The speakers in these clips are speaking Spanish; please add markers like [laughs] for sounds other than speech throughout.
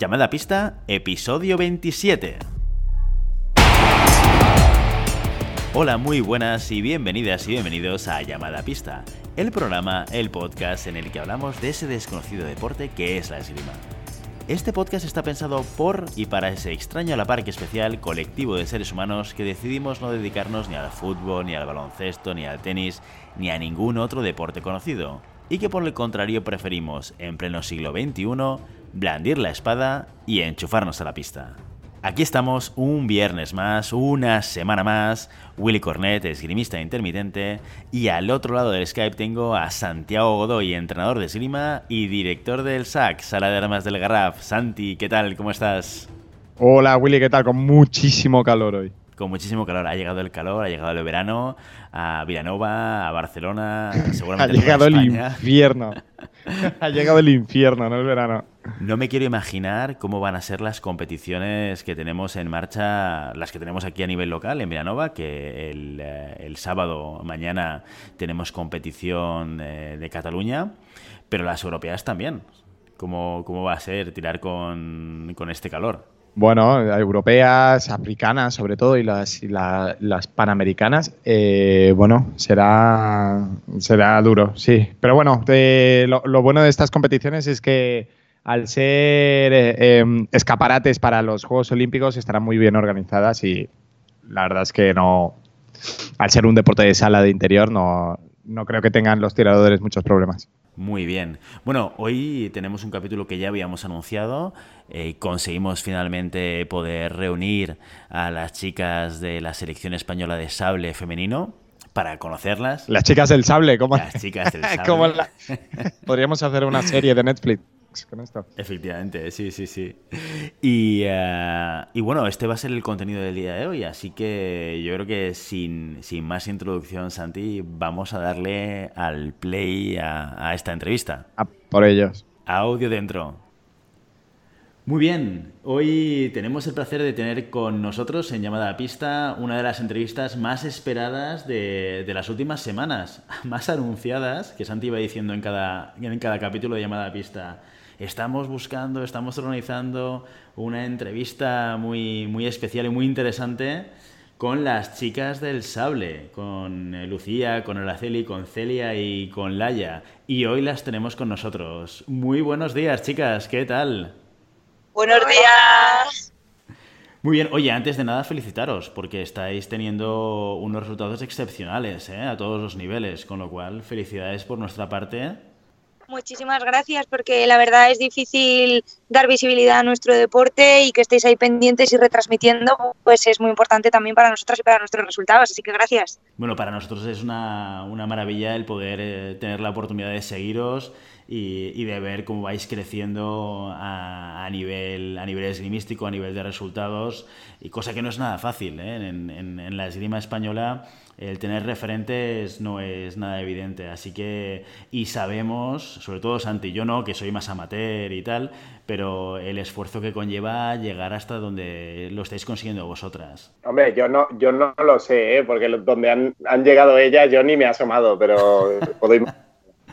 Llamada pista, episodio 27. Hola, muy buenas y bienvenidas y bienvenidos a Llamada Pista, el programa, el podcast en el que hablamos de ese desconocido deporte que es la esgrima. Este podcast está pensado por y para ese extraño a la par que especial colectivo de seres humanos que decidimos no dedicarnos ni al fútbol, ni al baloncesto, ni al tenis, ni a ningún otro deporte conocido, y que por el contrario preferimos, en pleno siglo XXI, blandir la espada y enchufarnos a la pista. Aquí estamos un viernes más, una semana más. Willy Cornet, esgrimista intermitente. Y al otro lado del Skype tengo a Santiago Godoy, entrenador de esgrima y director del SAC, Sala de Armas del Garraf. Santi, ¿qué tal? ¿Cómo estás? Hola Willy, ¿qué tal? Con muchísimo calor hoy. Con muchísimo calor. Ha llegado el calor, ha llegado el verano a Villanova, a Barcelona, seguramente. [laughs] ha llegado el infierno. [laughs] ha llegado el infierno, no el verano. No me quiero imaginar cómo van a ser las competiciones que tenemos en marcha, las que tenemos aquí a nivel local en Villanova, que el, eh, sábado mañana tenemos competición eh, de Cataluña, pero las europeas también. ¿Cómo, cómo va a ser tirar con, este calor? Bueno, europeas, africanas sobre todo y las, las panamericanas, eh, bueno, será, será duro, sí. Pero bueno, lo, bueno de estas competiciones es que al ser eh, em, escaparates para los Juegos Olímpicos, estarán muy bien organizadas y la verdad es que no, al ser un deporte de sala de interior, no, no creo que tengan los tiradores muchos problemas. Muy bien. Bueno, hoy tenemos un capítulo que ya habíamos anunciado. Eh, conseguimos finalmente poder reunir a las chicas de la selección española de sable femenino para conocerlas. Las chicas del sable, ¿cómo? Las chicas del [laughs] sable. Podríamos hacer una serie de Netflix con esto. Efectivamente, sí, sí, sí. Y, eh, y, bueno, este va a ser el contenido del día de hoy, así que yo creo que sin, sin más introducción, Santi, vamos a darle al play a, esta entrevista. por ellos. Audio dentro. Muy bien, hoy tenemos el placer de tener con nosotros en Llamada a Pista una de las entrevistas más esperadas de, de, las últimas semanas, [laughs] más anunciadas, que Santi iba diciendo en cada, en cada capítulo de Llamada a Pista estamos buscando, estamos organizando una entrevista muy, muy especial y muy interesante con las chicas del sable, con Lucía, con Araceli, con Celia y con Laia. Y hoy las tenemos con nosotros. Muy buenos días, chicas, ¿qué tal? Buenos días. Muy bien, oye, antes de nada felicitaros porque estáis teniendo unos resultados excepcionales ¿eh? a todos los niveles, con lo cual felicidades por nuestra parte Muchísimas gracias porque la verdad es difícil dar visibilidad a nuestro deporte y que estéis ahí pendientes y retransmitiendo, pues es muy importante también para nosotros y para nuestros resultados, así que gracias. Bueno, para nosotros es una, maravilla el poder eh, tener la oportunidad de seguiros y, de ver cómo vais creciendo a, nivel, a nivel esgrimístico, a nivel de resultados, y cosa que no es nada fácil. ¿eh? En, en la esgrima española el tener referentes no es nada evidente. Así que, y sabemos, sobre todo Santi y yo no, que soy más amateur y tal, pero el esfuerzo que conlleva llegar hasta donde lo estáis consiguiendo vosotras. Hombre, yo no, yo no lo sé, ¿eh? porque donde han, han, llegado ellas yo ni me he asomado, pero [laughs] podéis...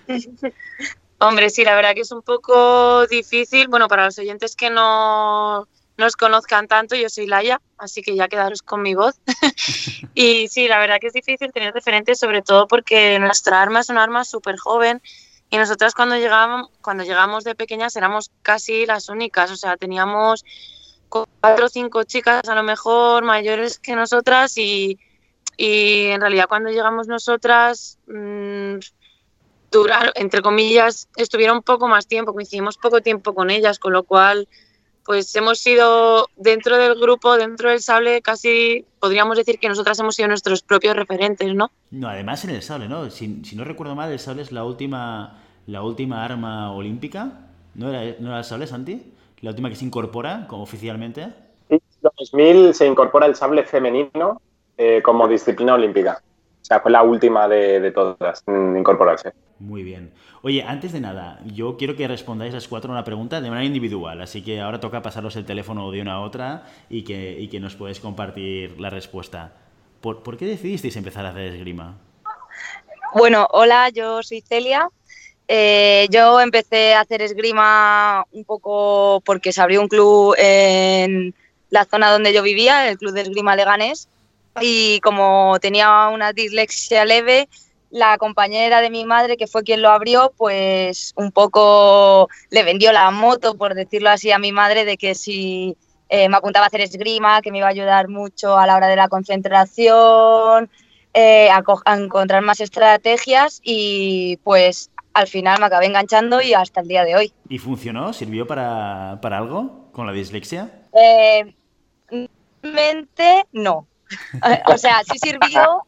[laughs] Hombre, sí, la verdad que es un poco difícil. Bueno, para los oyentes que no nos conozcan tanto, yo soy Laia, así que ya quedaros con mi voz. [laughs] y sí, la verdad que es difícil tener referentes, sobre todo porque nuestra arma es una arma súper joven y nosotras cuando llegamos, cuando llegamos de pequeñas éramos casi las únicas, o sea, teníamos cuatro o cinco chicas a lo mejor mayores que nosotras y, y en realidad cuando llegamos nosotras mmm, entre comillas, estuvieron un poco más tiempo, coincidimos poco tiempo con ellas, con lo cual pues hemos sido dentro del grupo, dentro del sable, casi podríamos decir que nosotras hemos sido nuestros propios referentes, ¿no? No, además en el sable, ¿no? Si, no recuerdo mal, el sable es la última, la última arma olímpica. ¿No era, ¿No era el sable, Santi? La última que se incorpora como oficialmente. en 2000 se incorpora el sable femenino eh, como disciplina olímpica. O sea, fue la última de, de todas en incorporarse. Muy bien. Oye, antes de nada, yo quiero que respondáis a las cuatro una pregunta de manera individual, así que ahora toca pasaros el teléfono de una a otra y que, y que nos podéis compartir la respuesta. ¿Por, ¿Por, qué decidisteis empezar a hacer esgrima? Bueno, hola, yo soy Celia. Eh, yo empecé a hacer esgrima un poco porque se abrió un club en la zona donde yo vivía, el club de esgrima Leganés, y como tenía una dislexia leve, la compañera de mi madre, que fue quien lo abrió, pues un poco le vendió la moto, por decirlo así, a mi madre, de que si eh, me apuntaba a hacer esgrima, que me iba a ayudar mucho a la hora de la concentración, eh, a, a, encontrar más estrategias y pues al final me acabé enganchando y hasta el día de hoy. ¿Y funcionó? ¿Sirvió para, para algo con la dislexia? Eh, mente, no. O sea, sí sirvió,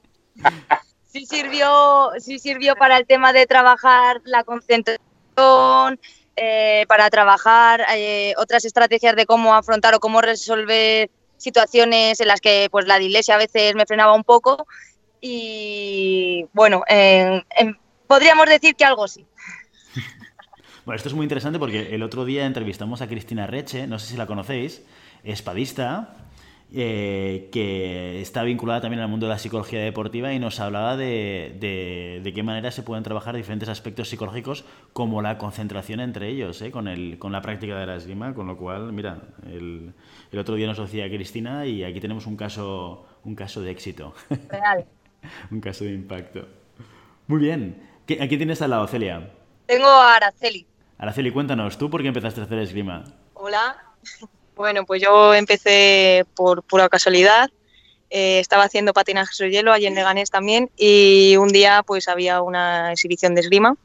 sí sirvió, sí sirvió para el tema de trabajar la concentración, eh, para trabajar eh, otras estrategias de cómo afrontar o cómo resolver situaciones en las que pues la dislexia a veces me frenaba un poco y bueno, en, en podríamos decir que algo sí. Bueno, esto es muy interesante porque el otro día entrevistamos a Cristina Reche, no sé si la conocéis, espadista, eh, que está vinculada también al mundo de la psicología deportiva y nos hablaba de, de, de, qué manera se pueden trabajar diferentes aspectos psicológicos como la concentración entre ellos, ¿eh? con, el, con la práctica de la esgrima, con lo cual, mira, el, el otro día nos lo decía Cristina y aquí tenemos un caso, un caso de éxito. Real. [laughs] un caso de impacto. Muy bien. ¿A quién tienes al lado, Celia? Tengo a Araceli. Araceli, cuéntanos, ¿tú por qué empezaste a hacer esgrima? Hola. Bueno, pues yo empecé por pura casualidad. Eh, estaba haciendo patinaje sobre hielo allí en Leganés también y un día pues había una exhibición de esgrima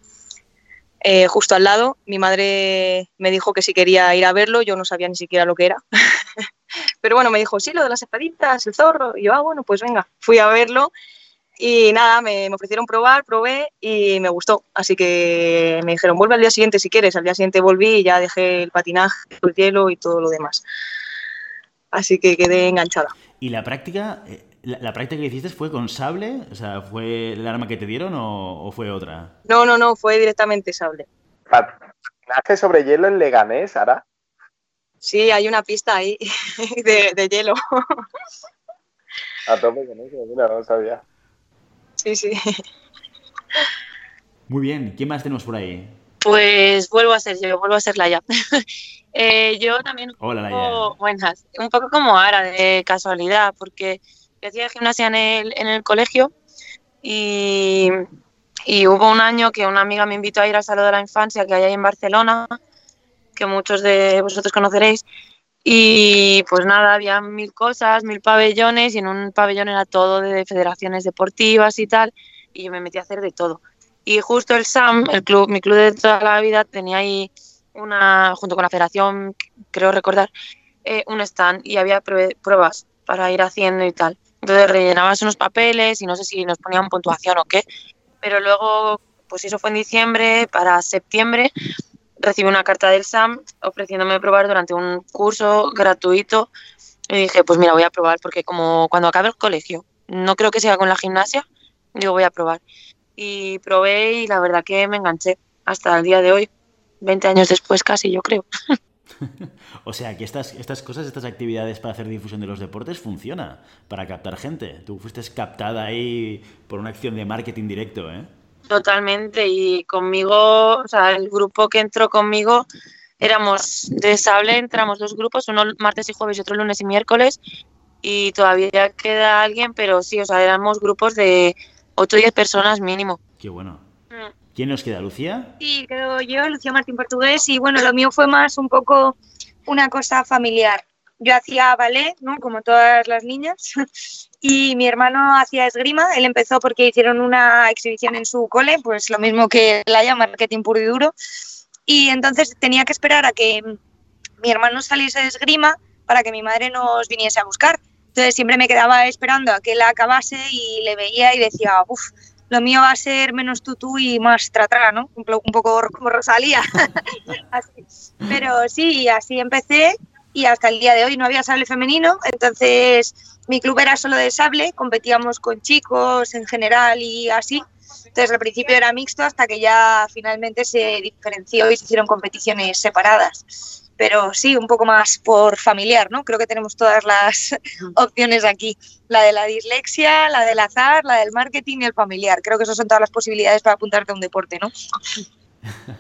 eh, justo al lado. Mi madre me dijo que si quería ir a verlo, yo no sabía ni siquiera lo que era. [laughs] Pero bueno, me dijo, sí, lo de las espaditas, el zorro. Y yo, ah, bueno, pues venga, fui a verlo y nada, me, me, ofrecieron probar, probé y me gustó. Así que me dijeron, vuelve al día siguiente si quieres. Al día siguiente volví y ya dejé el patinaje, el hielo y todo lo demás. Así que quedé enganchada. ¿Y la práctica, la, la práctica que hiciste fue con sable? O sea, ¿fue el arma que te dieron o, o fue otra? No, no, no, fue directamente sable. ¿Patinaje sobre hielo en Leganés, Ara? Sí, hay una pista ahí [laughs] de, de hielo. A tope con eso, mira, no sabía. Sí, sí. [laughs] Muy bien, ¿quién más tenemos por ahí? Pues vuelvo a ser yo, vuelvo a ser Laia. [laughs] eh, yo también un Hola, poco, Laia. buenas, un poco como Ara, de casualidad, porque yo hacía gimnasia en el, en el colegio y, y, hubo un año que una amiga me invitó a ir al Salón de la Infancia que hay ahí en Barcelona, que muchos de vosotros conoceréis, y pues nada, había mil cosas, mil pabellones y en un pabellón era todo de federaciones deportivas y tal y yo me metí a hacer de todo. Y justo el SAM, el club, mi club de toda la vida, tenía ahí una, junto con la federación, creo recordar, eh, un stand y había pruebas para ir haciendo y tal. Entonces rellenabas unos papeles y no sé si nos ponían puntuación o qué, pero luego, pues eso fue en diciembre, para septiembre recibí una carta del SAM ofreciéndome probar durante un curso gratuito y dije, pues mira, voy a probar porque como cuando acabe el colegio, no creo que sea con la gimnasia, digo, voy a probar. Y probé y la verdad que me enganché hasta el día de hoy, 20 años después casi, yo creo. [laughs] o sea, que estas, estas cosas, estas actividades para hacer difusión de los deportes funciona para captar gente. Tú fuiste captada ahí por una acción de marketing directo, ¿eh? Totalmente, y conmigo, o sea, el grupo que entró conmigo, éramos de sable, entramos dos grupos, uno martes y jueves y otro lunes y miércoles, y todavía queda alguien, pero sí, o sea, éramos grupos de 8 o 10 personas mínimo. Qué bueno. ¿Quién nos queda, Lucía? Sí, quedo yo, Lucía Martín Portugués, y bueno, lo mío fue más un poco una cosa familiar. Yo hacía ballet, ¿no? Como todas las niñas, [laughs] y mi hermano hacía esgrima. Él empezó porque hicieron una exhibición en su cole, pues lo mismo que la marketing puro y duro. Y entonces tenía que esperar a que mi hermano saliese de esgrima para que mi madre nos viniese a buscar. Entonces siempre me quedaba esperando a que él acabase y le veía y decía, uff, lo mío va a ser menos tutú y más tratrá, ¿no? Un poco como Rosalía. [laughs] Pero sí, así empecé y hasta el día de hoy no había sable femenino, entonces mi club era solo de sable, competíamos con chicos en general y así. Entonces al principio era mixto hasta que ya finalmente se diferenció y se hicieron competiciones separadas. Pero sí, un poco más por familiar, ¿no? Creo que tenemos todas las opciones aquí. La de la dislexia, la del azar, la del marketing y el familiar. Creo que esas son todas las posibilidades para apuntarte a un deporte, ¿no? [laughs]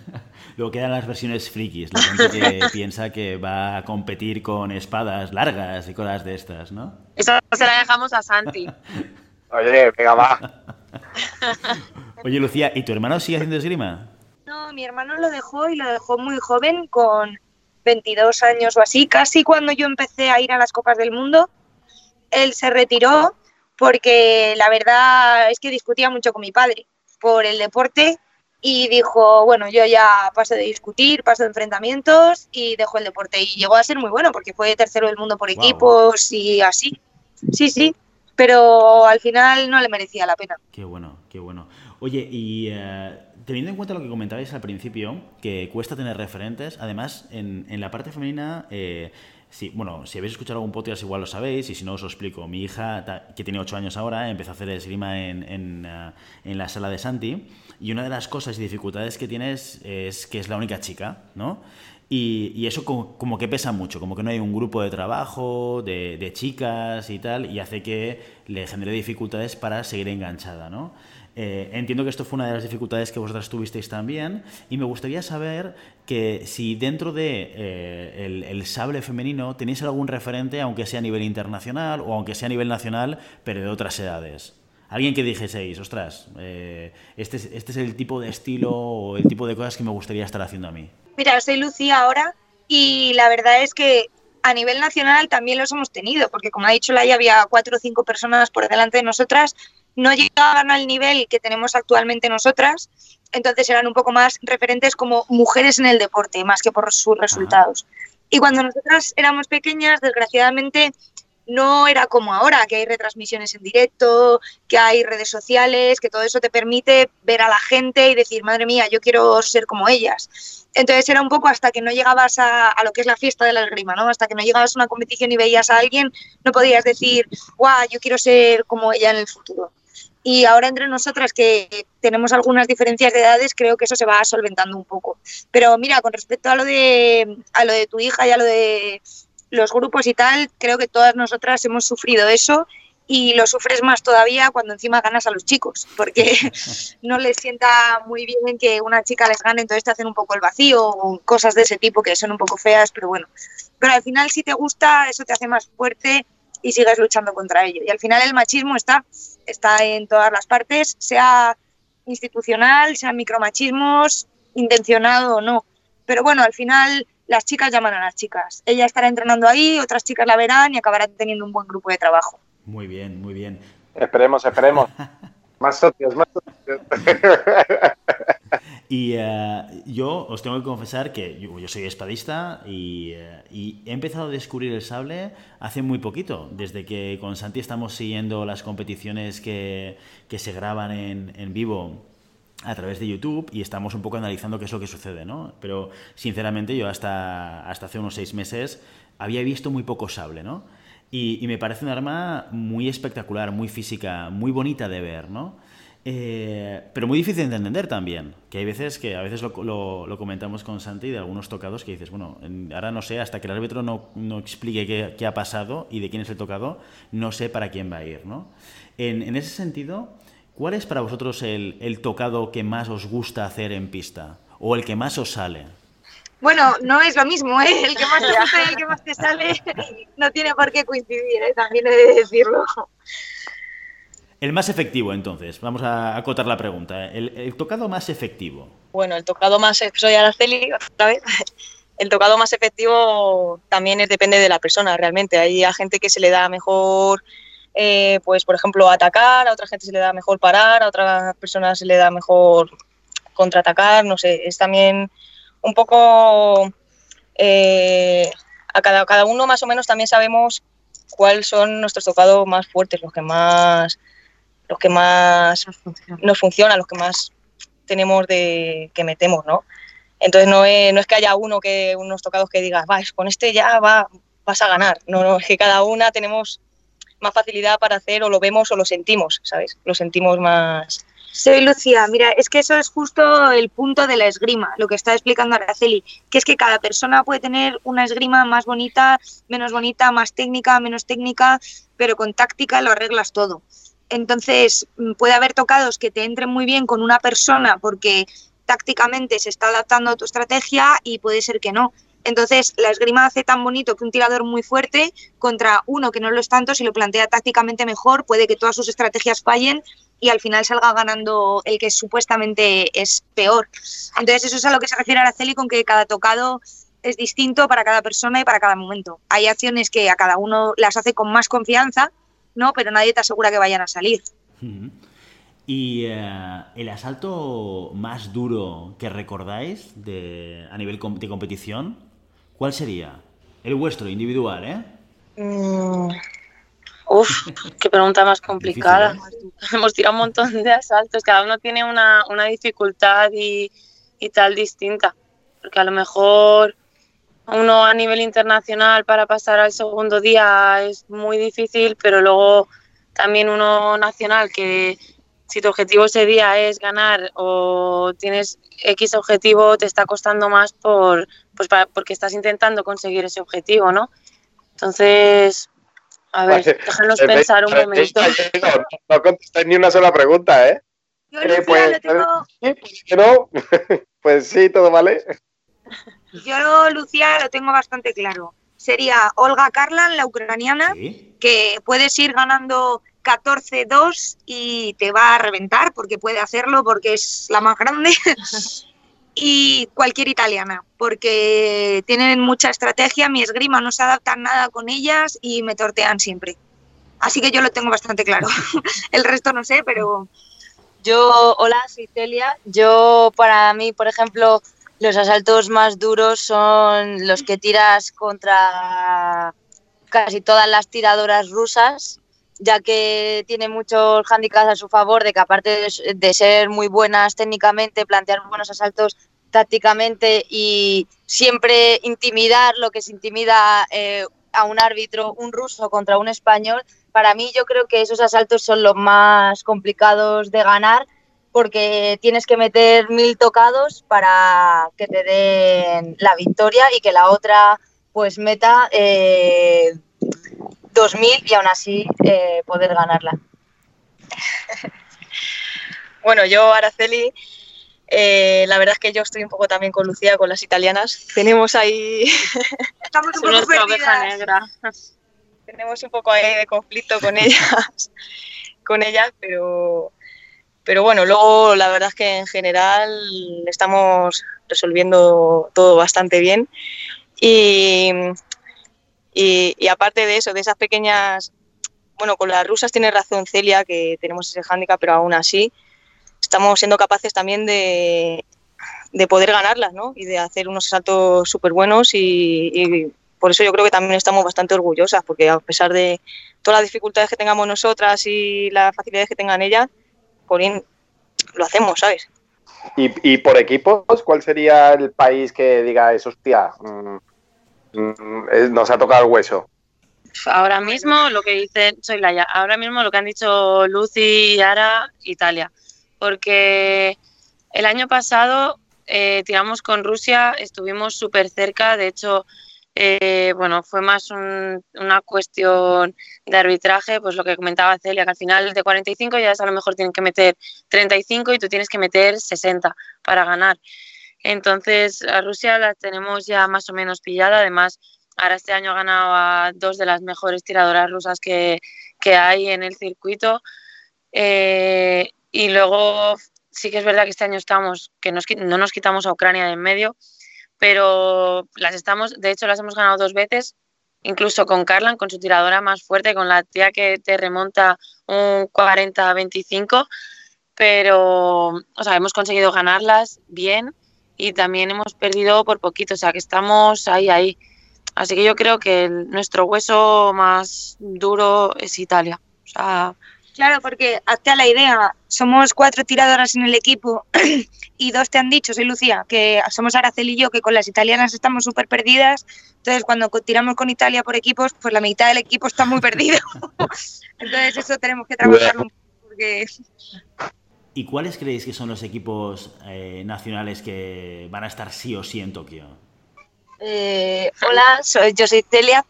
Luego quedan las versiones frikis, la gente que [laughs] piensa que va a competir con espadas largas y cosas de estas, ¿no? Eso se la dejamos a Santi. [laughs] Oye, venga, va. Oye, Lucía, ¿y tu hermano sigue haciendo esgrima? No, mi hermano lo dejó y lo dejó muy joven, con 22 años o así, casi cuando yo empecé a ir a las Copas del Mundo. Él se retiró porque la verdad es que discutía mucho con mi padre por el deporte y dijo, bueno, yo ya paso de discutir, paso de enfrentamientos y dejo el deporte. Y llegó a ser muy bueno porque fue tercero del mundo por equipos y así. Sí, sí, pero al final no le merecía la pena. Qué bueno, qué bueno. Oye, y eh, teniendo en cuenta lo que comentabais al principio, que cuesta tener referentes, además, en, en la parte femenina, eh, sí, bueno, si habéis escuchado algún podcast igual lo sabéis, y si no os lo explico, mi hija, que tiene 8 años ahora, empezó a hacer esgrima en, en, eh, en la sala de Santi, y una de las cosas y dificultades que tienes es que es la única chica, ¿no? Y, y eso como, como que pesa mucho, como que no hay un grupo de trabajo de, de chicas y tal, y hace que le genere dificultades para seguir enganchada, ¿no? Eh, entiendo que esto fue una de las dificultades que vosotras tuvisteis también, y me gustaría saber que si dentro de eh, el, el sable femenino tenéis algún referente, aunque sea a nivel internacional o aunque sea a nivel nacional, pero de otras edades. Alguien que dijeseis, ostras, eh, este, es, este es el tipo de estilo o el tipo de cosas que me gustaría estar haciendo a mí. Mira, soy Lucía ahora y la verdad es que a nivel nacional también los hemos tenido, porque como ha dicho Laia, había cuatro o cinco personas por delante de nosotras, no llegaban al nivel que tenemos actualmente nosotras, entonces eran un poco más referentes como mujeres en el deporte, más que por sus resultados. Y cuando nosotras éramos pequeñas, desgraciadamente no era como ahora, que hay retransmisiones en directo, que hay redes sociales, que todo eso te permite ver a la gente y decir, madre mía, yo quiero ser como ellas. Entonces era un poco hasta que no llegabas a, a lo que es la fiesta de la esgrima, ¿no? Hasta que no llegabas a una competición y veías a alguien, no podías decir, guau, yo quiero ser como ella en el futuro. Y ahora entre nosotras que tenemos algunas diferencias de edades, creo que eso se va solventando un poco. Pero mira, con respecto a lo de, a lo de tu hija y a lo de los grupos y tal, creo que todas nosotras hemos sufrido eso y lo sufres más todavía cuando encima ganas a los chicos, porque [laughs] no les sienta muy bien que una chica les gane, entonces te hacen un poco el vacío o cosas de ese tipo que son un poco feas, pero bueno. Pero al final si te gusta, eso te hace más fuerte y sigues luchando contra ello. Y al final el machismo está, está en todas las partes, sea institucional, sea micromachismos, intencionado o no. Pero bueno, al final las chicas llaman a las chicas. Ella estará entrenando ahí, otras chicas la verán y acabará teniendo un buen grupo de trabajo. Muy bien, muy bien. Esperemos, esperemos. [laughs] Más socios, más socios. Y eh, yo os tengo que confesar que yo, soy espadista y, eh, y he empezado a descubrir el sable hace muy poquito, desde que con Santi estamos siguiendo las competiciones que, que se graban en, en vivo a través de YouTube y estamos un poco analizando qué es lo que sucede, ¿no? Pero sinceramente yo hasta, hasta hace unos seis meses había visto muy poco sable, ¿no? Y, y me parece un arma muy espectacular, muy física, muy bonita de ver, ¿no? Eh, pero muy difícil de entender también, que hay veces que a veces lo, lo- lo comentamos con Santi de algunos tocados que dices, bueno, en- ahora no sé, hasta que el árbitro no, no explique qué, qué ha pasado y de quién es el tocado, no sé para quién va a ir, ¿no? En, en ese sentido, ¿cuál es para vosotros el, el tocado que más os gusta hacer en pista? ¿O el que más os sale? Bueno, no es lo mismo, ¿eh? El que más te gusta y el que más te sale [laughs] no tiene por qué coincidir, ¿eh? También he de decirlo. El más efectivo, entonces, vamos a acotar la pregunta. El, el tocado más efectivo. Bueno, el tocado más, soy Araceli otra vez. [laughs] El tocado más efectivo también depende de la persona realmente. Hay gente que se le da mejor, eh, pues por ejemplo, atacar, a otra gente se le da mejor parar, a otra persona se le da mejor contraatacar, no sé, es también un poco eh, a cada, cada uno más o menos también sabemos cuáles son nuestros tocados más fuertes, los que más los que más nos funcionan, los que más tenemos de que metemos, ¿no? Entonces no es, no es que haya uno que unos tocados que digas, va, con este ya va, vas a ganar. No, no, es que cada una tenemos más facilidad para hacer o lo vemos o lo sentimos, ¿sabes? Lo sentimos más. Soy Lucía. Mira, es que eso es justo el punto de la esgrima, lo que está explicando Araceli, que es que cada persona puede tener una esgrima más bonita, menos bonita, más técnica, menos técnica, pero con táctica lo arreglas todo. Entonces, mm, puede haber tocados que te entren muy bien con una persona porque tácticamente se está adaptando a tu estrategia y puede ser que no. Entonces, la esgrima hace tan bonito que un tirador muy fuerte contra uno que no lo es tanto, si lo plantea tácticamente mejor, puede que todas sus estrategias fallen y al final salga ganando el que supuestamente es peor. Entonces, eso es a lo que se refiere Araceli con que cada tocado es distinto para cada persona y para cada momento. Hay acciones que a cada uno las hace con más confianza, ¿no? Pero nadie te asegura que vayan a salir. ¿Y eh, el asalto más duro que recordáis de, a nivel de competición? ¿Cuál sería? El vuestro, individual, ¿eh? Mm, uf, [laughs] qué pregunta más complicada. ¿eh? [laughs] Hemos tirado un montón de asaltos, cada uno tiene una, una dificultad y, y tal distinta. Porque a lo mejor uno a nivel internacional para pasar al segundo día es muy difícil, pero luego también uno nacional que si tu objetivo ese día es ganar o tienes X objetivo, te está costando más por, pues porque estás intentando conseguir ese objetivo, ¿no? Entonces, a ver, déjanos pensar un momento. No, contestáis ni una sola pregunta, ¿eh? Yo, Lucía, pues, lo tengo... ¿sí? no? [laughs] pues sí, todo vale. Yo, Lucía, lo tengo bastante claro. Sería Olga Karlan, la ucraniana, ¿Sí? que puedes ir ganando 14-2 y te va a reventar porque puede hacerlo porque es la más grande. [laughs] y cualquier italiana, porque tienen mucha estrategia, mi esgrima no se adapta nada con ellas y me tortean siempre. Así que yo lo tengo bastante claro. [laughs] El resto no sé, pero Yo, hola, soy Celia. Yo, para mí, por ejemplo, los asaltos más duros son los que tiras contra casi todas las tiradoras rusas, ya que tiene muchos handicaps a su favor, de que aparte de, ser muy buenas técnicamente, plantear buenos asaltos tácticamente y siempre intimidar lo que se intimida eh, a un árbitro, un ruso contra un español, para mí yo creo que esos asaltos son los más complicados de ganar porque tienes que meter mil tocados para que te den la victoria y que la otra pues meta eh, 2000 y aún así eh, poder ganarla. [laughs] Bueno, yo, Araceli, eh, la verdad es que yo estoy un poco también con Lucía, con las italianas. Tenemos ahí, [laughs] estamos un poco nuestra oveja negra. tenemos un poco ahí de conflicto con ellas, [laughs] con ellas, pero, pero bueno, luego la verdad es que en general estamos resolviendo todo bastante bien. Y, aparte de eso, de esas pequeñas, bueno, con las rusas tiene razón Celia, que tenemos ese hándicap, pero aún así estamos siendo capaces también de, de poder ganarlas, ¿no? Y de hacer unos saltos súper buenos y, y por eso yo creo que también estamos bastante orgullosas, porque a pesar de todas las dificultades que tengamos nosotras y las facilidades que tengan ellas, por lo hacemos, ¿sabes? Y, y por equipos, ¿cuál sería el país que diga eso, hostia, mm, mm, nos ha tocado el hueso? Ahora mismo lo que dicen, soy Laia, ahora mismo lo que han dicho Lucy y Ara, Italia. Porque el año pasado eh, tiramos con Rusia, estuvimos súper cerca, de hecho, eh, bueno, fue más un- una cuestión de arbitraje, pues lo que comentaba Celia, que al final de 45 ya a lo mejor tienen que meter 35 y tú tienes que meter 60 para ganar. Entonces, a Rusia la tenemos ya más o menos pillada, además, ahora este año ha ganado a dos de las mejores tiradoras rusas que, que hay en el circuito. Eh, y luego sí que es verdad que este año estamos, que nos no nos quitamos a Ucrania de en medio, pero las estamos, de hecho las hemos ganado dos veces, incluso con Karlan, con su tiradora más fuerte, con la tía que te remonta un 40-25, pero, o sea, hemos conseguido ganarlas bien y también hemos perdido por poquito, o sea, que estamos ahí, ahí. Así que yo creo que nuestro hueso más duro es Italia. O sea, Claro, porque hazte a la idea, somos cuatro tiradoras en el equipo [clears throat] y dos te han dicho, soy Lucía, que somos Araceli y yo, que con las italianas estamos súper perdidas. Entonces, cuando tiramos con Italia por equipos, pues la mitad del equipo está muy perdido. [laughs] Entonces, eso tenemos que trabajarlo un poco porque [laughs] ¿Y cuáles creéis que son los equipos eh, nacionales que van a estar sí o sí en Tokio? Eh, hola, soy, yo soy Celia.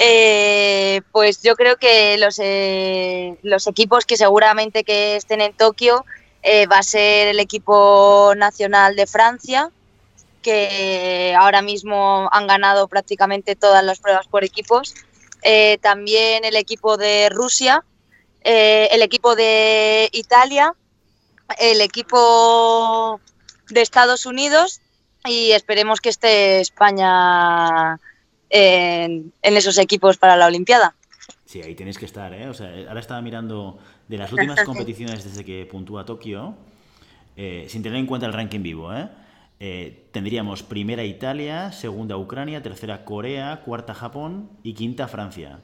Eh, pues yo creo que los, eh, los equipos que seguramente que estén en Tokio eh, va a ser el equipo nacional de Francia, que ahora mismo han ganado prácticamente todas las pruebas por equipos. También el equipo de Rusia, el equipo de Italia, el equipo de Estados Unidos y esperemos que esté España en, en esos equipos para la Olimpiada. Sí, ahí tenéis que estar, ¿eh? O sea, ahora estaba mirando de las [laughs] últimas competiciones desde que puntúa Tokio, eh, sin tener en cuenta el ranking vivo, ¿eh? Eh, tendríamos primera Italia, segunda Ucrania, tercera Corea, cuarta Japón y quinta Francia.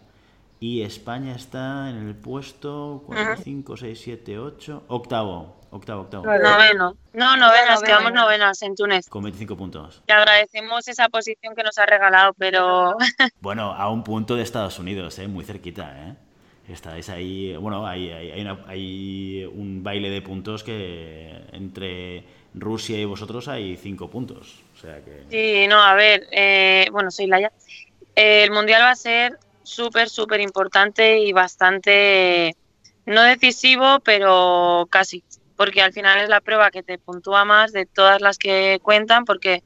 Y España está en el puesto 4, 5, 6, 7, 8, octavo. Octavo, octavo. Noveno. No, novenas, Noveno. quedamos novenas en Túnez. Con 25 puntos. Te agradecemos esa posición que nos ha regalado, pero [laughs] Bueno, a un punto de Estados Unidos, ¿eh? muy cerquita. ¿eh? Estáis ahí. Bueno, hay, hay, hay una- hay un baile de puntos que entre Rusia y vosotros hay cinco puntos. O sea que. sí, no, a ver, eh, bueno, soy Laia. Eh, el Mundial va a ser súper, súper importante y bastante, no decisivo, pero casi, porque al final es la prueba que te puntúa más de todas las que cuentan, porque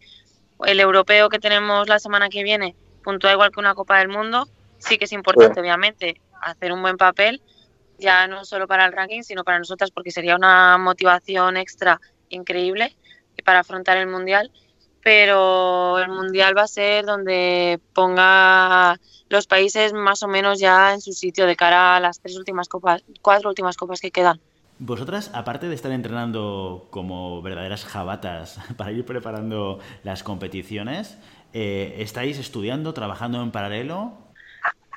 el europeo que tenemos la semana que viene puntúa igual que una Copa del Mundo, sí que es importante, Sí. obviamente, hacer un buen papel, ya no solo para el ranking, sino para nosotras, porque sería una motivación extra increíble para afrontar el Mundial pero el mundial va a ser donde ponga los países más o menos ya en su sitio de cara a las tres últimas copas, cuatro últimas copas que quedan. Vosotras, aparte de estar entrenando como verdaderas jabatas [laughs] para ir preparando las competiciones, eh, ¿estáis estudiando, trabajando en paralelo?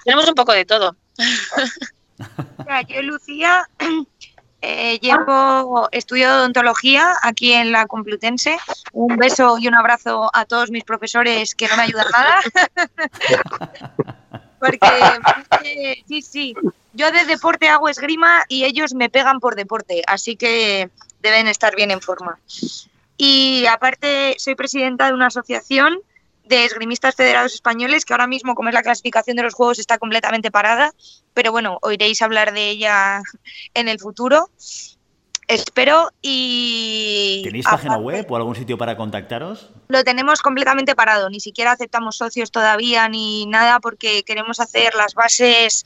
Tenemos un poco de todo. [laughs] O sea, yo, Lucía, eh, llevo estudio odontología aquí en la Complutense. Un beso y un abrazo a todos mis profesores que no me ayudan nada. [laughs] Porque, eh, sí, sí, yo de deporte hago esgrima y ellos me pegan por deporte, así que deben estar bien en forma. Y aparte, soy presidenta de una asociación de esgrimistas federados españoles que ahora mismo, como es la clasificación de los juegos, está completamente parada, pero bueno, oiréis hablar de ella [laughs] en el futuro. Espero y... ¿Tenéis página aparte- web o algún sitio para contactaros? lo tenemos completamente parado, ni siquiera aceptamos socios todavía ni nada porque queremos hacer las bases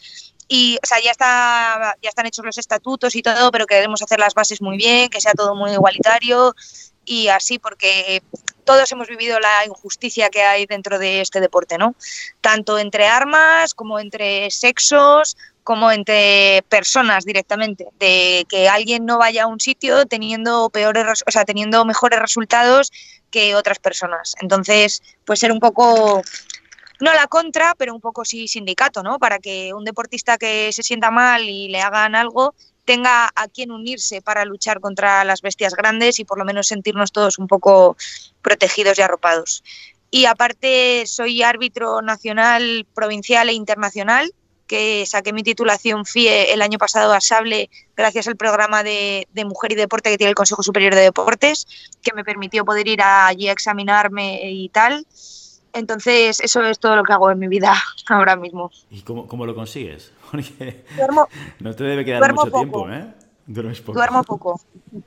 y, o sea, ya está ya están hechos los estatutos y todo, pero queremos hacer las bases muy bien, que sea todo muy igualitario y así porque todos hemos vivido la injusticia que hay dentro de este deporte, ¿no? Tanto entre armas como entre sexos, como entre personas directamente, de que alguien no vaya a un sitio teniendo peores, res- o sea, teniendo mejores resultados que otras personas. Entonces, pues ser un poco, no la contra, pero un poco sí sindicato, ¿no? Para que un deportista que se sienta mal y le hagan algo tenga a quien unirse para luchar contra las bestias grandes y por lo menos sentirnos todos un poco protegidos y arropados. Y aparte soy árbitro nacional, provincial e internacional, que saqué mi titulación FIE el año pasado a Sable gracias al programa de, de Mujer y Deporte que tiene el Consejo Superior de Deportes, que me permitió poder ir allí a examinarme y tal. Entonces, eso es todo lo que hago en mi vida [laughs] ahora mismo. ¿Y cómo, cómo lo consigues? [laughs] Porque Duermo, no te debe quedar mucho poco. tiempo, ¿eh? Duermes poco. duermo poco. [laughs]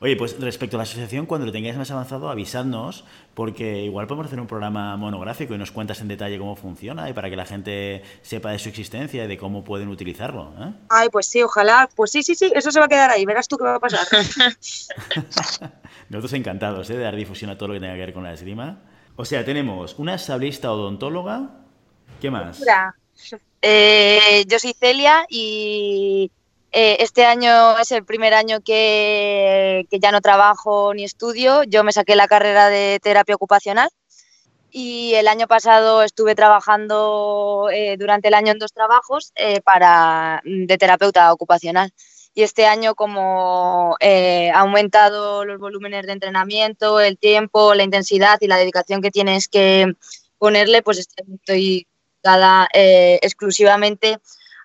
Oye, pues respecto a la asociación, cuando lo tengáis más avanzado, avisadnos, porque igual podemos hacer un programa monográfico y nos cuentas en detalle cómo funciona y para que la gente sepa de su existencia y de cómo pueden utilizarlo. ¿eh? Ay, pues sí, ojalá. Pues sí, sí, sí, eso se va a quedar ahí. Verás tú qué va a pasar. Nosotros encantados ¿eh? de dar difusión a todo lo que tenga que ver con la esgrima. O sea, tenemos una sablista odontóloga. ¿Qué más? Eh, yo soy Celia y eh, este año es el primer año que, ya no trabajo ni estudio. Yo me saqué la carrera de terapia ocupacional y el año pasado estuve trabajando eh, durante el año en dos trabajos para, de terapeuta ocupacional. Y este año, como eh, ha aumentado los volúmenes de entrenamiento, el tiempo, la intensidad y la dedicación que tienes que ponerle, pues estoy dedicada eh, exclusivamente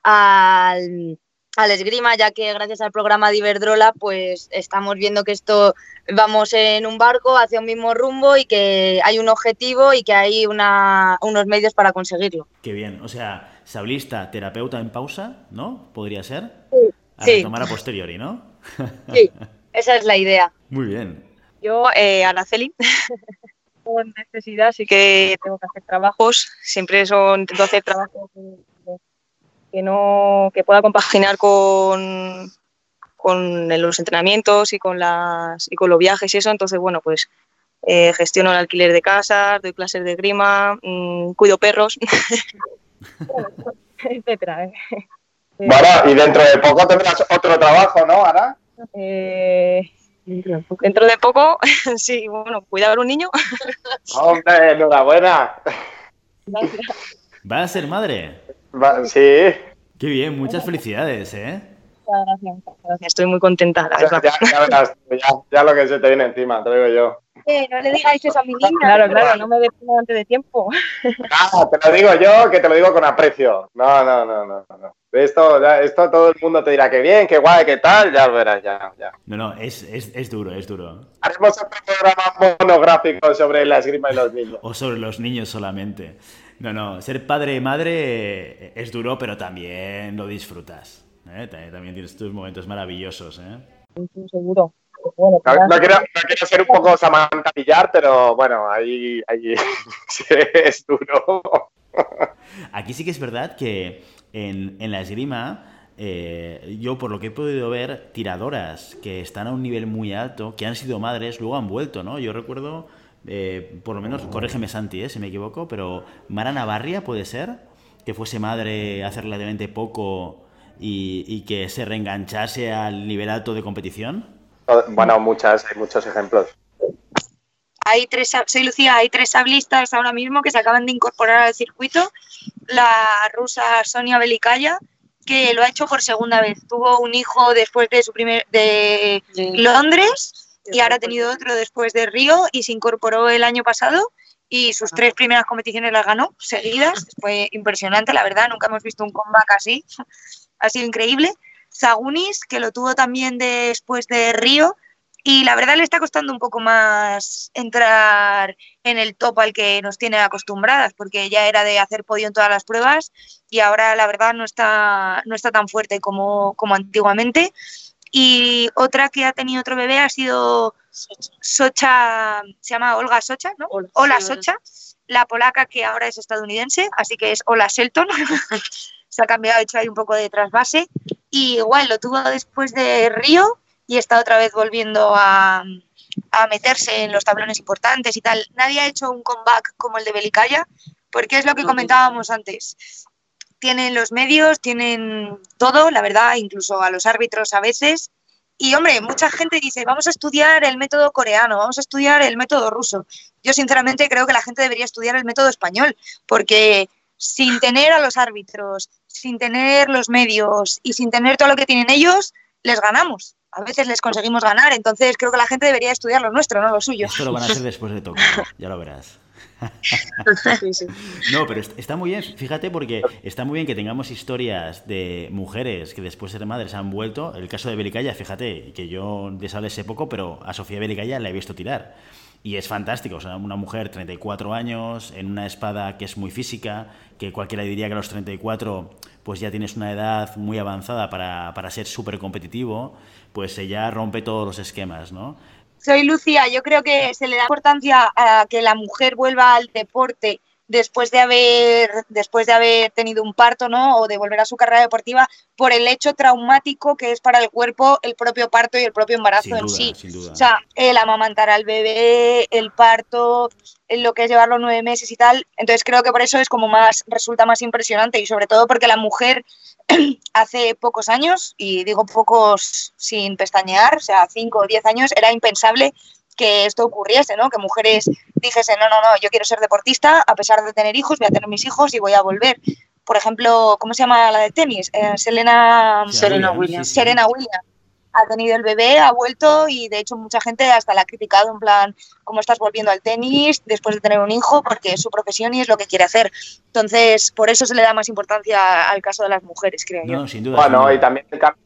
al, al esgrima, ya que gracias al programa de Iberdrola, pues estamos viendo que esto vamos en un barco hacia un mismo rumbo y que hay un objetivo y que hay una, unos medios para conseguirlo. Qué bien. O sea, sablista, terapeuta en pausa, ¿no? Podría ser. Sí. A Sí. retomar a posteriori, ¿no? Sí. Esa es la idea. Muy bien. Yo, eh, Araceli, [laughs] por necesidad sí que tengo que hacer trabajos. Siempre son, intento hacer trabajos que, que no, que pueda compaginar con, con los entrenamientos y con las y con los viajes y eso. Entonces, bueno, pues eh, gestiono el alquiler de casas, doy clases de grima, mm, cuido perros, [laughs] etcétera. Eh. Bueno, y dentro de poco tendrás otro trabajo, ¿no, Ana? Eh, dentro de poco, [laughs] sí, bueno, cuidar a un niño. [laughs] Hombre, enhorabuena. ¿Va a ser madre? Va- sí, Qué bien, muchas felicidades, ¿eh? Muchas gracias, muchas gracias. Estoy muy contenta, la ya, verdad. ya- ya verás, ya, ya lo que se te viene encima, te lo digo yo. Eh, no le digáis eso a mi niña. Claro, claro, no me defiendo antes de tiempo. [laughs] Ah, te lo digo yo, que te lo digo con aprecio. No, no, no, no, no. Esto, ya- esto todo el mundo te dirá que bien, que guay, que tal, ya lo verás, ya, ya. No, no, es, es, es duro, es duro. Haremos otro programa monográfico sobre la esgrima y los niños. O sobre los niños solamente. No, no, ser padre y madre es duro, pero también lo disfrutas. ¿eh? También también tienes tus momentos maravillosos, ¿eh? Seguro. Bueno, No, no quiero, no quiero ser un poco Samantha Villar, pero bueno, ahí, ahí [laughs] es duro. Aquí sí que es verdad que en, en la esgrima, eh, yo por lo que he podido ver, tiradoras que están a un nivel muy alto, que han sido madres, luego han vuelto, ¿no? Yo recuerdo, eh, por lo menos, corrígeme Santi, ¿eh? si me equivoco, pero Mara Navarria puede ser que fuese madre hace relativamente poco y, y que se reenganchase al nivel alto de competición. Bueno, muchas, hay muchos ejemplos. Hay tres, soy Lucía, hay tres sablistas ahora mismo que se acaban de incorporar al circuito. La rusa Sonia Belikaya, que lo ha hecho por segunda vez. Tuvo un hijo después de su primer de Londres y ahora ha tenido otro después de Río y se incorporó el año pasado y sus tres primeras competiciones las ganó seguidas. Fue impresionante, la verdad, nunca hemos visto un comeback así. [laughs] Ha sido increíble. Zagunis, que lo tuvo también después de Río, y la verdad le está costando un poco más entrar en el top al que nos tiene acostumbradas, porque ya era de hacer podio en todas las pruebas y ahora la verdad no está, no está tan fuerte como, como antiguamente. Y otra que ha tenido otro bebé ha sido Socha, se llama Olga Socha, ¿no? Hola. Hola Sí, Socha, la polaca que ahora es estadounidense, así que es Hola Shelton. [laughs] se ha cambiado, hecho ahí un poco de trasvase. Y igual lo tuvo después de Río y está otra vez volviendo a, a meterse en los tablones importantes y tal. Nadie ha hecho un comeback como el de Belicaya, porque es lo que comentábamos antes. Tienen los medios, tienen todo, la verdad, incluso a los árbitros a veces. Y hombre, mucha gente dice, vamos a estudiar el método coreano, vamos a estudiar el método ruso. Yo sinceramente creo que la gente debería estudiar el método español, porque sin tener a los árbitros, sin tener los medios y sin tener todo lo que tienen ellos, les ganamos. A veces les conseguimos ganar, entonces creo que la gente debería estudiar lo nuestro, no lo suyo. Esto lo van a hacer después de Tokio, ya lo verás. No, pero est- está muy bien, fíjate, porque está muy bien que tengamos historias de mujeres que después de ser madres han vuelto. El caso de Belicaya, fíjate, que yo de esa sé poco, pero a Sofía Belicaya la he visto tirar. Y es fantástico, o sea, una mujer 34 años, en una espada que es muy física, que cualquiera diría que a los 34 pues ya tienes una edad muy avanzada para, para ser súper competitivo, pues ella rompe todos los esquemas, ¿no? Soy Lucía, yo creo que se le da importancia a que la mujer vuelva al deporte después de haber después de haber tenido un parto, ¿no? O de volver a su carrera deportiva por el hecho traumático que es para el cuerpo el propio parto y el propio embarazo Sin en duda, sí. sin duda. O sea, el amamantar al bebé, el parto, lo que es llevarlo nueve meses y tal. Entonces creo que por eso es como más, resulta más impresionante y sobre todo porque la mujer [clears throat] hace pocos años, y digo pocos sin pestañear, o sea, cinco o diez años, era impensable que esto ocurriese, ¿no? Que mujeres dijesen, no, no, no, yo quiero ser deportista, a pesar de tener hijos, voy a tener mis hijos y voy a volver. Por ejemplo, ¿cómo se llama la de tenis? Eh, Selena, Serena Williams, sí, sí. Serena Williams. Ha tenido el bebé, ha vuelto y de hecho mucha gente hasta la ha criticado en plan, ¿cómo estás volviendo al tenis después de tener un hijo? Porque es su profesión y es lo que quiere hacer. Entonces, por eso se le da más importancia al caso de las mujeres, creo yo. Sin duda. sin Bueno, duda. y también el cambio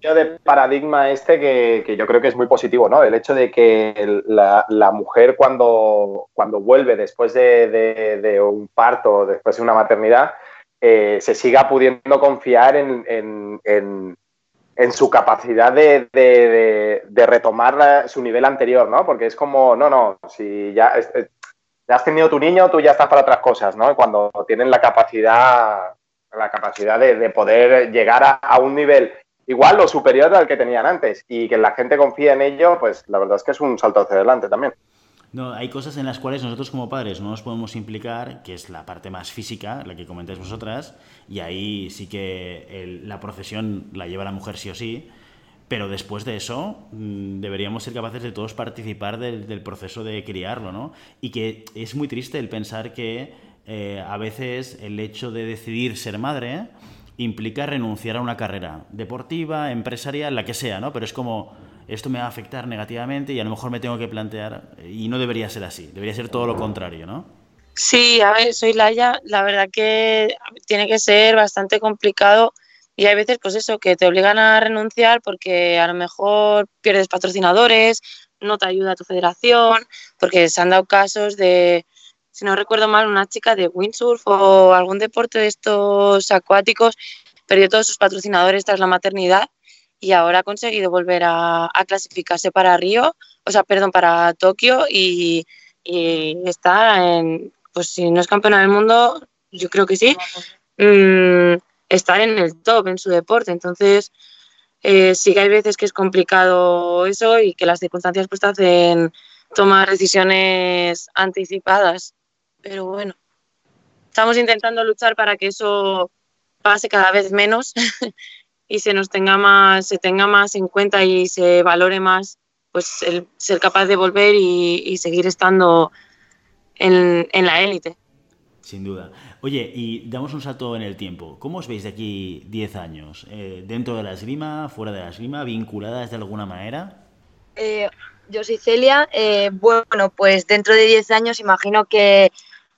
de paradigma este que, yo creo que es muy positivo, ¿no? El hecho de que la, mujer cuando, cuando vuelve después de, de- de un parto, después de una maternidad, eh, se siga pudiendo confiar en, en- en- su capacidad de, de, retomar su nivel anterior, ¿no? Porque es como, no, no, si ya, has tenido tu niño, tú ya estás para otras cosas, ¿no? cuando tienen la capacidad, la capacidad de, poder llegar a, a, un nivel igual o superior al que tenían antes y que la gente confía en ello, pues la verdad es que es un salto hacia adelante también. No, hay cosas en las cuales nosotros como padres no nos podemos implicar, que es la parte más física, la que comentáis vosotras, y ahí sí que la procesión la lleva la mujer sí o sí, pero después de eso mm, deberíamos ser capaces de todos participar del, proceso de criarlo, ¿no? Y que es muy triste el pensar que eh, a veces el hecho de decidir ser madre implica renunciar a una carrera deportiva, empresarial, la que sea, ¿no? Pero es como, esto me va a afectar negativamente y a lo mejor me tengo que plantear, y no debería ser así, debería ser todo lo contrario, ¿no? Sí, a ver, soy Laia, la verdad que tiene que ser bastante complicado y hay veces, pues eso, que te obligan a renunciar porque a lo mejor pierdes patrocinadores, no te ayuda tu federación, porque se han dado casos de, si no recuerdo mal, una chica de windsurf o algún deporte de estos acuáticos perdió todos sus patrocinadores tras la maternidad y ahora ha conseguido volver a, clasificarse para Río, o sea, perdón, para Tokio y, está en, pues si no es campeona del mundo, yo creo que sí, mm, estar en el top en su deporte. Entonces, eh, sí que hay veces que es complicado eso y que las circunstancias pues te hacen tomar decisiones anticipadas pero bueno, estamos intentando luchar para que eso pase cada vez menos [laughs] y se nos tenga más, se tenga más en cuenta y se valore más pues el ser capaz de volver y, seguir estando en, la élite. Sin duda. Oye, y damos un salto en el tiempo. ¿Cómo os veis de aquí 10 años? Eh, ¿Dentro de la esgrima, fuera de la esgrima, vinculadas de alguna manera? Eh, yo soy Celia. Eh, bueno, pues dentro de 10 años imagino que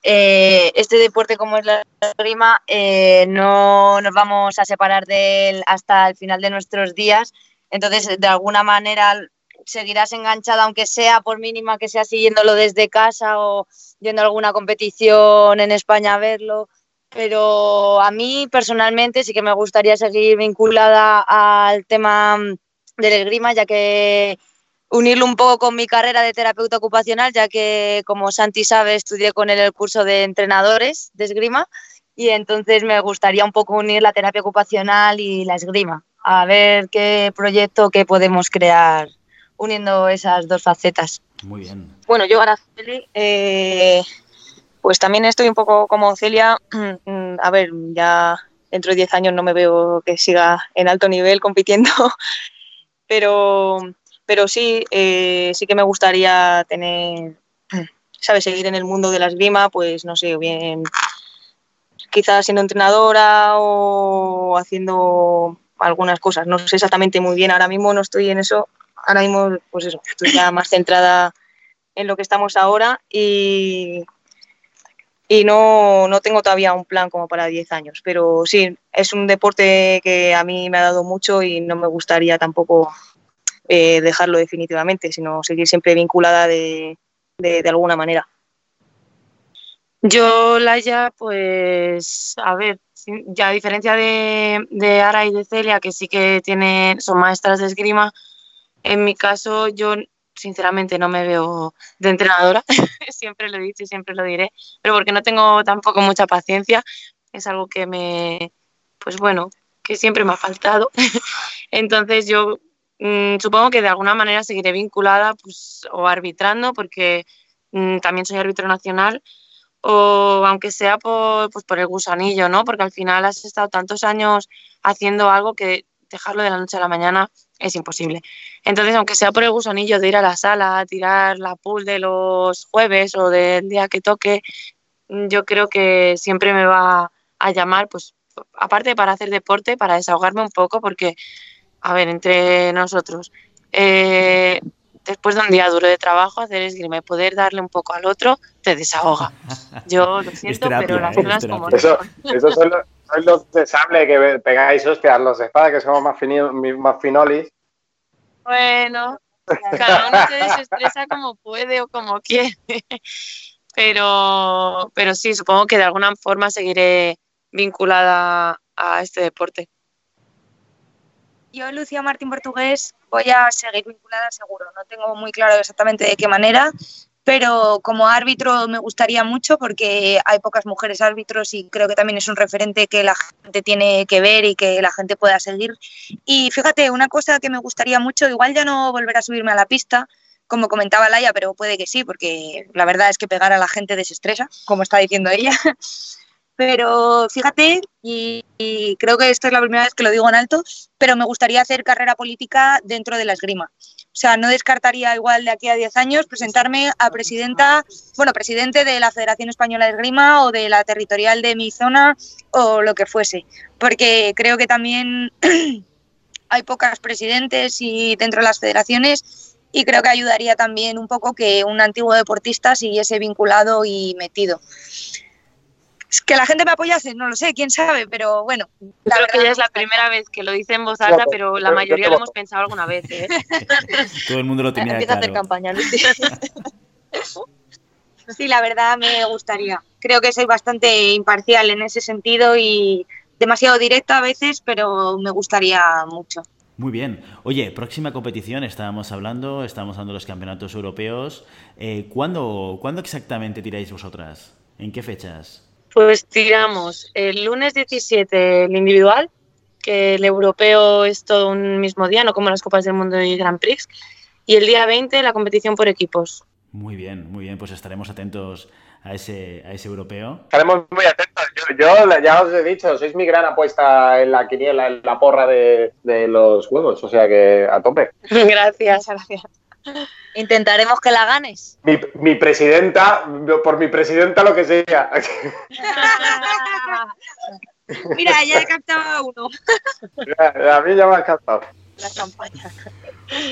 eh, este deporte como es la esgrima eh, no nos vamos a separar de él hasta el final de nuestros días. Entonces, de alguna manera seguirás enganchada, aunque sea por mínima que sea siguiéndolo desde casa o yendo a alguna competición en España a verlo. Pero a mí personalmente sí que me gustaría seguir vinculada al tema del esgrima, ya que unirlo un poco con mi carrera de terapeuta ocupacional, ya que, como Santi sabe, estudié con él el curso de entrenadores de esgrima y entonces me gustaría un poco unir la terapia ocupacional y la esgrima, a ver qué proyecto que podemos crear uniendo esas dos facetas. Muy bien. Bueno, yo, Araceli, eh, pues también estoy un poco como Celia. [clears throat] A ver, ya dentro de 10 años no me veo que siga en alto nivel compitiendo, [laughs] pero pero sí, eh, sí que me gustaría tener, [clears throat] ¿sabes? Seguir en el mundo de la esgrima, pues no sé, bien, quizás siendo entrenadora o haciendo algunas cosas. No sé exactamente muy bien, ahora mismo no estoy en eso, ahora mismo, pues eso, estoy ya más centrada en lo que estamos ahora y, y no, no tengo todavía un plan como para 10 años, pero sí, es un deporte que a mí me ha dado mucho y no me gustaría tampoco eh, dejarlo definitivamente, sino seguir siempre vinculada de, de, alguna manera. Yo, Laia, pues, a ver, ya a diferencia de, de, Ara y de Celia, que sí que tienen, son maestras de esgrima, en mi caso yo sinceramente no me veo de entrenadora, [laughs] siempre lo he dicho y siempre lo diré, pero porque no tengo tampoco mucha paciencia, es algo que me, pues bueno, que siempre me ha faltado. [laughs] Entonces yo Mm, supongo que de alguna manera seguiré vinculada pues, o arbitrando, porque mm, también soy árbitro nacional, o aunque sea por, pues, por el gusanillo, ¿no? Porque al final has estado tantos años haciendo algo que dejarlo de la noche a la mañana es imposible. Entonces, aunque sea por el gusanillo de ir a la sala, a tirar la pool de los jueves o del día que toque, mm, yo creo que siempre me va a llamar, pues aparte para hacer deporte, para desahogarme un poco, porque a ver, entre nosotros, eh, después de un día duro de trabajo, hacer esgrima y poder darle un poco al otro, te desahoga. [laughs] Yo lo siento, pero las cosas como Eso, eso son, los, son los de sable que pegáis hostias, los de espada que somos más, más finolis. Bueno, cada uno se desestresa como puede o como quiere. [laughs] Pero, pero sí, supongo que de alguna forma seguiré vinculada a este deporte. Yo, Lucía Martín Portugués, voy a seguir vinculada seguro. No tengo muy claro exactamente de qué manera, pero como árbitro me gustaría mucho porque hay pocas mujeres árbitros y creo que también es un referente que la gente tiene que ver y que la gente pueda seguir. Y fíjate, una cosa que me gustaría mucho, igual ya no volver a subirme a la pista, como comentaba Laia, pero puede que sí, porque la verdad es que pegar a la gente desestresa, como está diciendo ella. [laughs] Pero fíjate, y, creo que esto es la primera vez que lo digo en alto, pero me gustaría hacer carrera política dentro de la esgrima. O sea, no descartaría igual de aquí a 10 años presentarme a presidenta, bueno, presidente de la Federación Española de Esgrima o de la territorial de mi zona o lo que fuese, porque creo que también [clears throat] hay pocas presidentes y dentro de las federaciones y creo que ayudaría también un poco que un antiguo deportista siguiese vinculado y metido que la gente me apoyase, no lo sé, quién sabe, pero bueno. La Creo que ya es la primera vez que lo dice en voz alta, pero la mayoría lo hemos pensado alguna vez. ¿eh? [laughs] Todo el mundo lo tenía Empieza claro. a hacer campaña, [laughs] Sí, la verdad me gustaría. Creo que soy bastante imparcial en ese sentido y demasiado directa a veces, pero me gustaría mucho. Muy bien. Oye, próxima competición, estábamos hablando, estábamos hablando de los campeonatos europeos. Eh, ¿cuándo, ¿Cuándo exactamente tiráis vosotras? ¿En qué fechas? Pues tiramos el lunes 17 el individual, que el europeo es todo un mismo día, no como las Copas del Mundo y Grand Prix, y el día 20 la competición por equipos. Muy bien, muy bien, pues estaremos atentos a ese, a ese europeo. Estaremos muy atentos. Yo, yo, ya os he dicho, sois mi gran apuesta en la quiniela, en la porra de, de los juegos, o sea que a tope. [laughs] Gracias, gracias. Intentaremos que la ganes. Mi, mi, presidenta, por mi presidenta lo que sea. [laughs] Mira, ya he captado uno. A mí ya me ha captado. La campaña.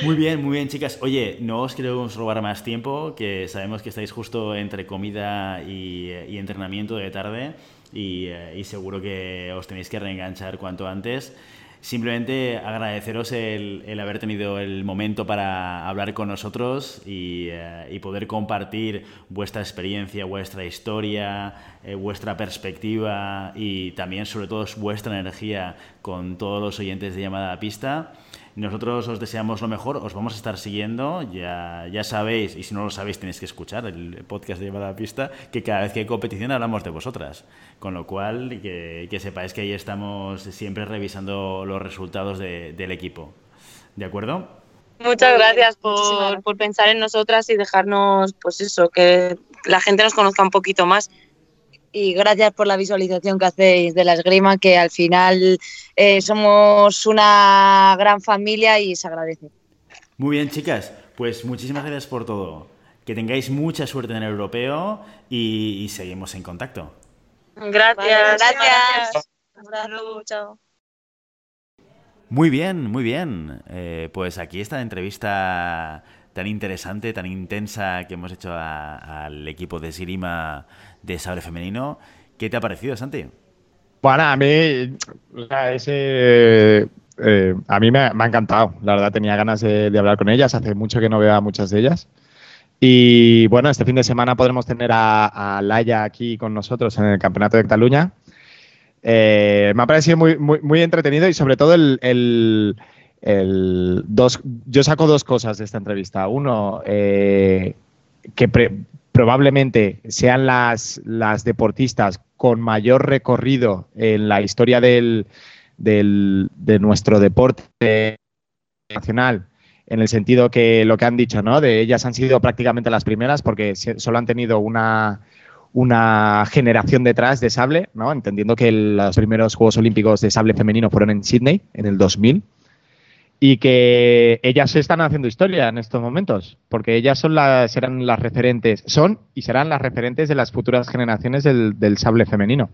Muy bien, muy bien, chicas. Oye, no os queremos robar más tiempo, que sabemos que estáis justo entre comida y, y entrenamiento de tarde y, y, seguro que os tenéis que reenganchar cuanto antes. Simplemente agradeceros el, el, haber tenido el momento para hablar con nosotros y, eh, poder compartir vuestra experiencia, vuestra historia, eh, vuestra perspectiva y también, sobre todo, vuestra energía con todos los oyentes de llamada a pista. Nosotros os deseamos lo mejor, os vamos a estar siguiendo, ya, ya sabéis, y si no lo sabéis tenéis que escuchar el podcast de Llamada a Pista, que cada vez que hay competición hablamos de vosotras. Con lo cual, que, que sepáis que ahí estamos siempre revisando los resultados de, del equipo. ¿De acuerdo? Muchas gracias por, por pensar en nosotras y dejarnos, pues eso, que la gente nos conozca un poquito más y gracias por la visualización que hacéis de la esgrima, que al final eh, somos una gran familia y se agradece. Muy bien, chicas, pues muchísimas gracias por todo. Que tengáis mucha suerte en el europeo y, y seguimos en contacto. Gracias. Vale, gracias. Chao. Muy bien, muy bien. Eh, pues aquí esta entrevista tan interesante, tan intensa que hemos hecho al equipo de Sirima de sable femenino. ¿Qué te ha parecido, Santi? Bueno, a mí, eh, a mí me, ha encantado. La verdad, tenía ganas de, hablar con ellas. Hace mucho que no veo a muchas de ellas. Y bueno, este fin de semana podremos tener a, Laia aquí con nosotros en el Campeonato de Cataluña. Eh, me ha parecido muy, muy, entretenido y sobre todo el, el, el, dos, yo saco dos cosas de esta entrevista. Uno, eh, que pre, probablemente sean las, las, deportistas con mayor recorrido en la historia del, del, de nuestro deporte nacional, en el sentido que lo que han dicho, ¿no? De ellas han sido prácticamente las primeras porque solo han tenido una, una generación detrás de sable, ¿no? Entendiendo que los primeros Juegos Olímpicos de sable femenino fueron en Sydney en el 2000 y que ellas están haciendo historia en estos momentos, porque ellas son las, serán las referentes, son y serán las referentes de las futuras generaciones del, del sable femenino.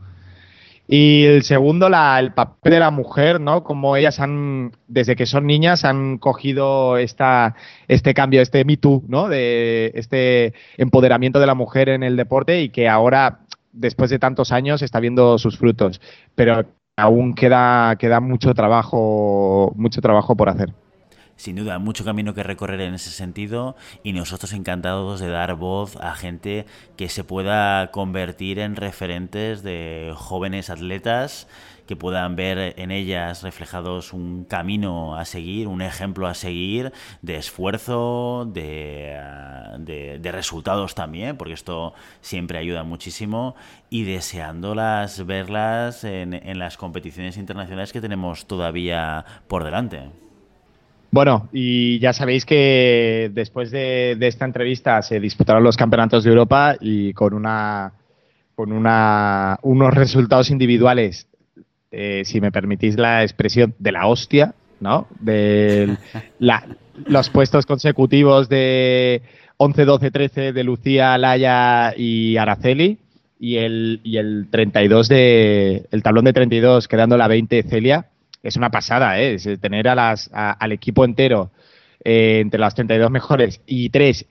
Y el segundo, la, el papel de la mujer, ¿no? Como ellas han, desde que son niñas, han cogido esta, este cambio, este Me Too, ¿no? De este empoderamiento de la mujer en el deporte y que ahora, después de tantos años, está viendo sus frutos. Pero aún queda, queda mucho trabajo, mucho trabajo por hacer. sin duda, mucho camino que recorrer en ese sentido y nosotros encantados de dar voz a gente que se pueda convertir en referentes de jóvenes atletas que puedan ver en ellas reflejados un camino a seguir, un ejemplo a seguir de esfuerzo, de, de, resultados también, porque esto siempre ayuda muchísimo, y deseándolas verlas en, las competiciones internacionales que tenemos todavía por delante. Bueno, y ya sabéis que después de, esta entrevista se disputaron los campeonatos de Europa y con una con una, unos resultados individuales, eh, si me permitís la expresión, de la hostia, ¿no? De [laughs] los puestos consecutivos de 11, 12, 13 de Lucía, Laya y Araceli y el, y el 32 de el tablón de 32 quedando la 20 Celia es una pasada, ¿eh? tener a las, al equipo entero eh, entre las 32 mejores y tres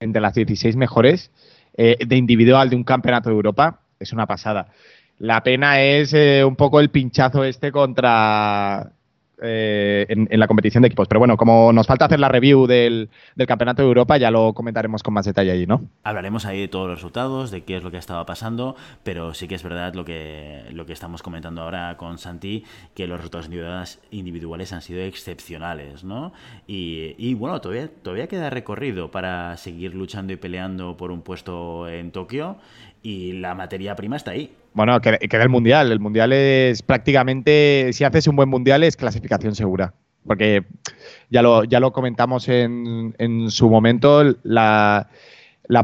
entre las 16 mejores eh, de individual de un campeonato de Europa, es una pasada. La pena es eh, un poco el pinchazo este contra, eh, en, la competición de equipos. Pero bueno, como nos falta hacer la review del, Campeonato de Europa, ya lo comentaremos con más detalle allí, ¿no? Hablaremos ahí de todos los resultados, de qué es lo que estaba pasando, pero sí que es verdad lo que, lo que estamos comentando ahora con Santi, que los resultados individuales han sido excepcionales, ¿no? Y, y bueno, todavía, todavía queda recorrido para seguir luchando y peleando por un puesto en Tokio y la materia prima está ahí. Bueno, queda el mundial. El mundial es prácticamente, si haces un buen mundial, es clasificación segura. Porque ya lo, ya lo comentamos en, en su momento, la,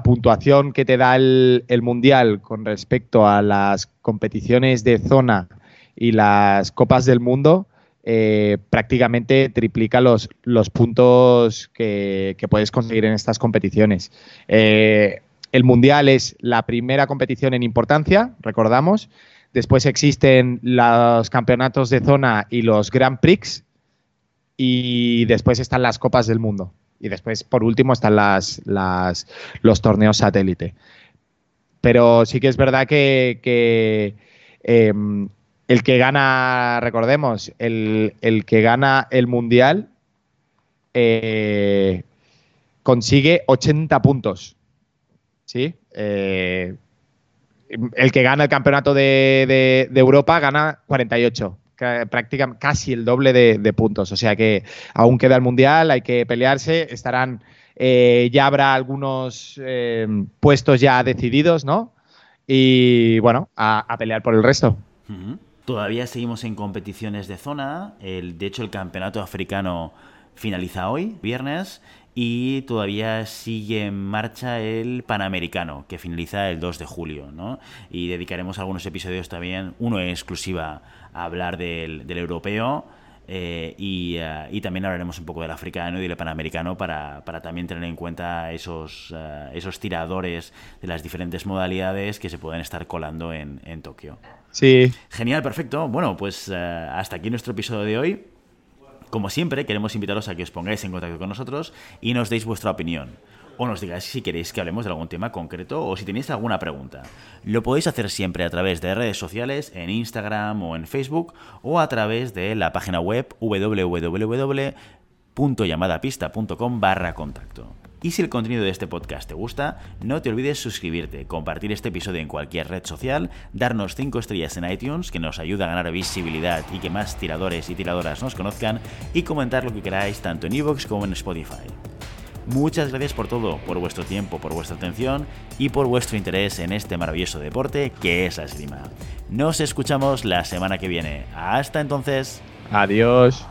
puntuación que te da el, mundial con respecto a las competiciones de zona y las copas del mundo. Eh, prácticamente triplica los, los puntos que, que, puedes conseguir en estas competiciones. Eh, el Mundial es la primera competición en importancia, recordamos. Después existen los campeonatos de zona y los Grand Prix. Y después están las Copas del Mundo. Y después, por último, están los torneos satélite. Pero sí que es verdad que, em, el que gana, recordemos, el, que gana el Mundial eh, consigue 80 puntos. ¿Sí? Eh, el que gana el campeonato de, Europa gana 48, prácticamente casi el doble de, puntos. O sea que aún queda el Mundial, hay que pelearse, estarán, eh, ya habrá algunos eh, puestos ya decididos, ¿no? Y bueno, a, pelear por el resto. Todavía seguimos en competiciones de zona. El, de hecho, el campeonato africano finaliza hoy, viernes, y todavía sigue en marcha el Panamericano, que finaliza el 2 de julio, ¿no? Y dedicaremos algunos episodios también, uno en exclusiva a hablar del, europeo, eh, eh, y, también hablaremos un poco del africano y del panamericano para, también tener en cuenta esos, eh, esos tiradores de las diferentes modalidades que se pueden estar colando en, en Tokio. Sí. Genial, perfecto. Bueno, pues hasta aquí nuestro episodio de hoy. Como siempre, queremos invitaros a que os pongáis en contacto con nosotros y nos deis vuestra opinión. O nos digáis si queréis que hablemos de algún tema concreto o si tenéis alguna pregunta. Lo podéis hacer siempre a través de redes sociales, en Instagram o en Facebook, o a través de la página web www.llamadapista.com barra contacto. Y si el contenido de este podcast te gusta, no te olvides suscribirte, compartir este episodio en cualquier red social, darnos 5 estrellas en iTunes, que nos ayuda a ganar visibilidad y que más tiradores y tiradoras nos conozcan, y comentar lo que queráis tanto en iVoox como en Spotify. Muchas gracias por todo, por vuestro tiempo, por vuestra atención y por vuestro interés en este maravilloso deporte que es la esgrima. Nos escuchamos la semana que viene. Hasta entonces. Adiós.